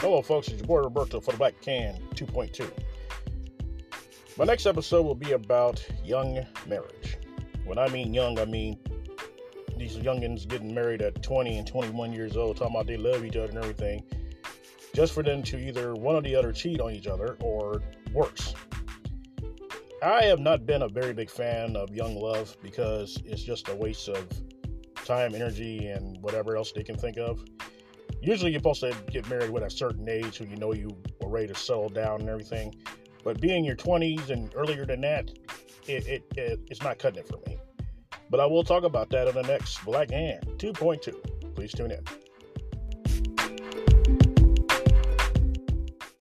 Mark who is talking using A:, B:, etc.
A: Hello, folks. It's your boy Roberto for the Black Hand 2.2. My next episode will be about young marriage. When I mean young, I mean these youngins getting married at 20 and 21 years old, talking about they love each other and everything, just for them to either one or the other cheat on each other or worse. I have not been a very big fan of young love because it's just a waste of time, energy, and whatever else they can think of. Usually, you're supposed to get married with a certain age who you know you are ready to settle down and everything. But being your 20s and earlier than that, it, it, it it's not cutting it for me. But I will talk about that in the next Black Hand 2.2. Please tune in.